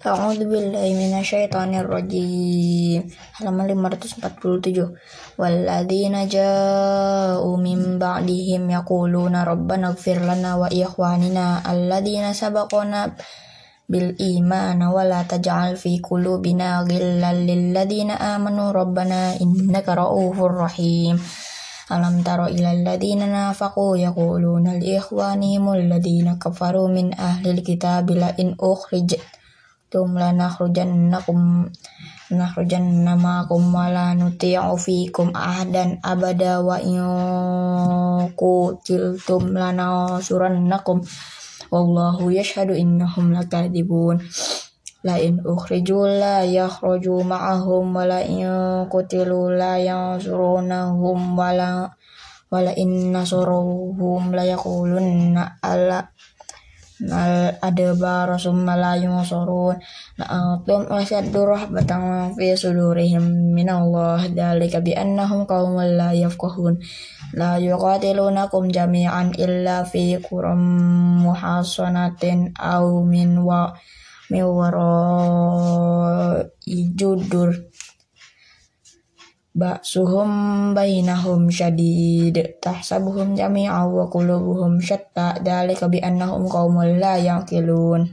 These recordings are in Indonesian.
A'udzu billahi minasyaitonir rajim. Halaman 547. Walladzina ja'u min ba'dihim yaquluna rabbana ighfir lana wa ikhwanina alladzina sabaquna bil iman wa la taj'al fi qulubina ghillan lil ladzina amanu rabbana innaka ra'ufur rahim. Alam taro ilal ladzina nafaqu yaquluna li ikhwanihim alladzina kafaru min ahlil kitabi la in ukhrij tum lanakhrujannakum nakhrujanna ma'akum wa la nuti'u fikum ahadan abada wa yuqutiltum lanasurannakum wallahu yashhadu innahum lakadibun la in ukhriju la yakhruju ma'ahum wa la in qutilu la yansurunahum wa al adbara summa la yunsurun la'atum asyaddu rahbatan fi sudurihim minallah. Dzalika bi annahum qaumun la yafqahun. La yuqatilunakum jami'an illa fi quram muhassanatin aw min wa min judur ba'suhum bainahum syadid. Tahsabuhum jami'a wa qulubuhum syatta. Dzalika bi annahum qaumul la yaqilun.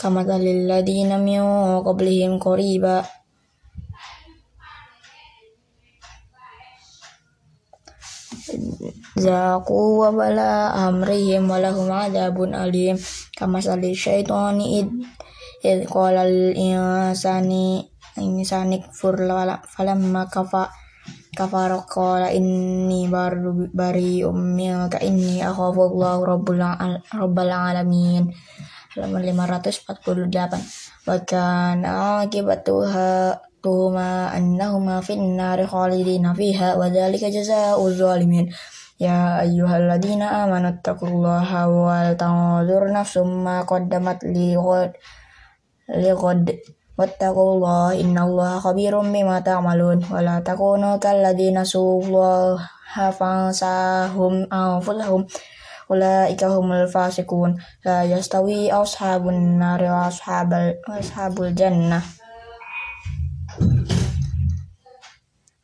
Kama dalil ladina min qablihim qariba. Zaku wa bala amrihim walahum adabun lil insani insani kfur falamma kafa kafara qala inni baru bari ka inni akhafu Allah rabbul rabbal alamin halaman 548 wa kana akibatuha tuhuma annahuma fin nari khalidina fiha wa dzalika jazaa'u zalimin ya ayyuhalladzina amanu taqullaha wal tanzur nafsum ma qaddamat li liqad wattaqullaha innallaha khabirum bima ta'malun wa la takunu kalladzina sullaha fansahum anfusahum ulaika humul fasiqun la yastawi ashabun nari wa ashabul ashabul jannah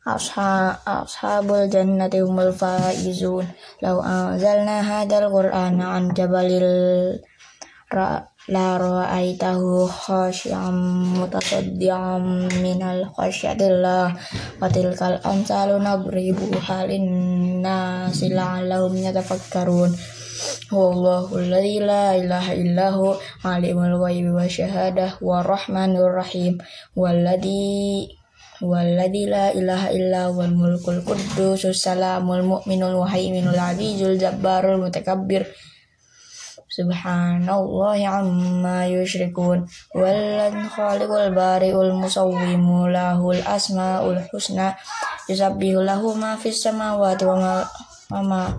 ashabul jannati humul faizun law anzalna hadzal qur'ana an jabalil la ra'aitahu khashi'an mutasaddian minal khasyatillah wa tilkal amsalu nadribu halin nasi la'allahum yatafakkarun. Wallahu la ilaha illahu alimul ghaibi wa syahadah wa rahmanur rahim. Walladzi walladzi la ilaha illa wal mulkul quddus salamul mu'minul muhaiminul azizul jabbarul mutakabbir subhanallahi amma yusyrikun wallan khaliqul bari'ul musawwimu lahul asmaul husna. Yusabbihu lahu ma fis samawati wa ma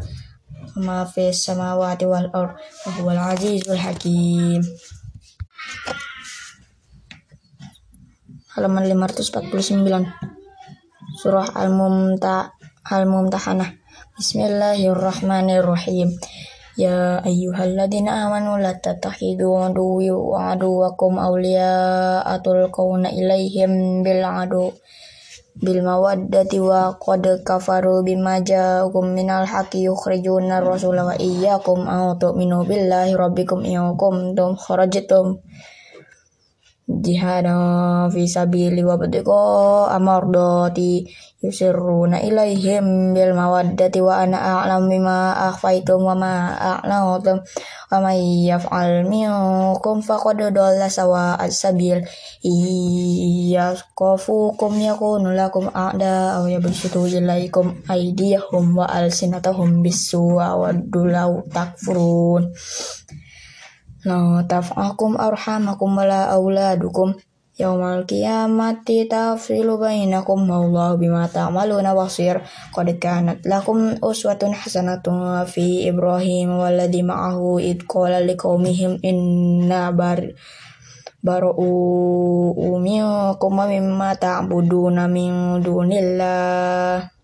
ma fis samawati wal ard. Wa azizul hakim. Halaman 549 surah al-mumta al-mumtahanah. Bismillahirrahmanirrahim Ya ayyuhalladzina amanu la tattakhidu aduwwi wa aduwwakum awliya'a tulqawna ilaihim bil adu bil mawaddati wa qad kafaru bima ja'akum minal haqqi yukhrijuna rasula wa iyyakum an tu'minu billahi jihadan fi sabili wa badiqa amardati yusirruna ilaihim bil mawaddati wa ana a'lam bima akhfaytum wa ma a'lamtum wa may yaf'al minkum faqad dalla sawa as-sabil yaskafukum yakunu lakum a'da aw yabsutu ilaikum aydiyahum wa alsinatahum bisu'a wa dulau takfurun la taf'akum arhamakum wala auladukum. Yaumal qiyamati tafsilu bainakum. Wallahu bima ta'maluna basir. Qad kanat lakum uswatun hasanatun fi Ibrahim walladhi ma'ahu id qala liqaumihim inna bar baru minkum mimma ta'buduna min dunillah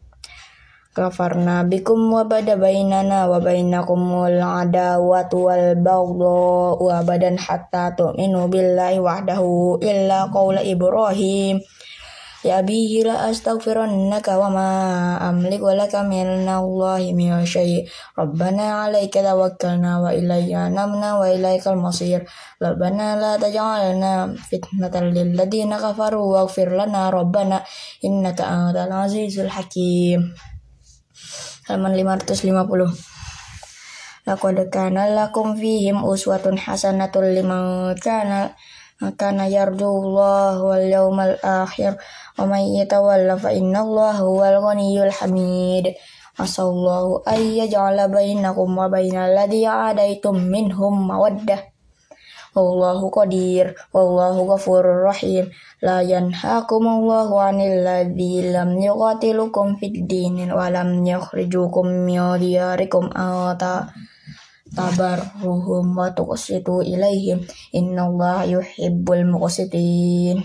kafarna bikum wa bada bainana wa bainakumul adawatu wal baghdha wa badan hatta tu'minu billahi wahdahu illa qawla ibrahim. Ya bihi la astaghfirannaka wa ma amliku laka minallahi min syai rabbana alayka tawakkalna wa ilayya namna wa ilaykal masir. Rabbana la taj'alna fitnatan lil ladina kafaru waghfir lana rabbana innaka antal azizul hakim halaman 550 Laqad kana lakum fihim uswatun hasanatun liman kana kana yarjullah wal yawmal akhir. Wa man yatawalla fa innallaha huwal ghaniyyul hamid. Asallahu ay yaj'ala bainakum wa bainal ladzi adaitum minhum mawaddah Wallahu qadir wallahu ghafurur rahim. La yanhaakumullahu 'anil ladzi lam yuqatilukum fid din wa lam yukhrijukum min diyarikum ata tabarruhum wa tuqsitu ilaihim innallaha yuhibbul muqsitin.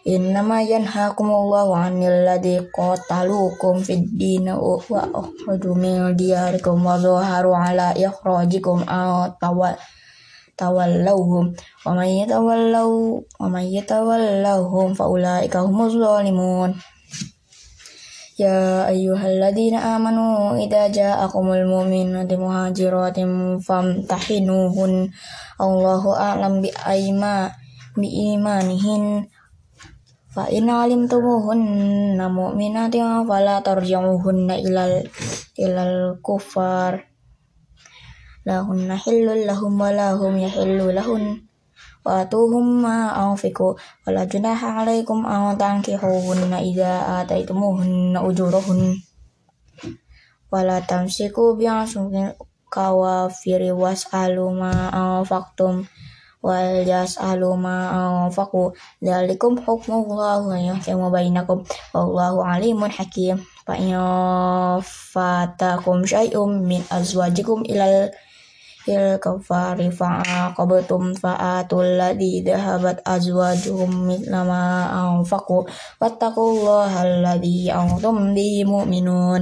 Innama yanhaakumullahu 'anil ladzi qatalukum fid din wa akhraju min diyarikum wa dhaharu 'ala ikhrajikum aw tawallawhum wa man yatawallaw wa man yatawallahum fa ulaika humuz zalimun. Ya ayyuhalladzina amanu idza ja'akumul mu'minatu muhajiratin famtahinuhun. Allahu a'lam bi aima bi imanihin. Fa in alimtumuhunna mu'minatin fala tarji'uhunna ilal ilal kufar lahunna hillul lahum wa lahum yahillu lahun wa atuhum ma anfiqu wa la junaha alaikum an tankihuhunna idza ataitumuhunna ujurahun wa la tamsiku bi'asumin kawafiri was'alu ma anfaqtum wal yas'alu ma anfaqu dzalikum hukmullahu yahkumu bainakum wallahu alimun hakim fa in fatakum syai'um min azwajikum ilal fil kafari fa'aqabtum fa'atul ladzi dhahabat azwajuhum mithla ma anfaqu. Wattaqullaha alladzi antum bihi mu'minun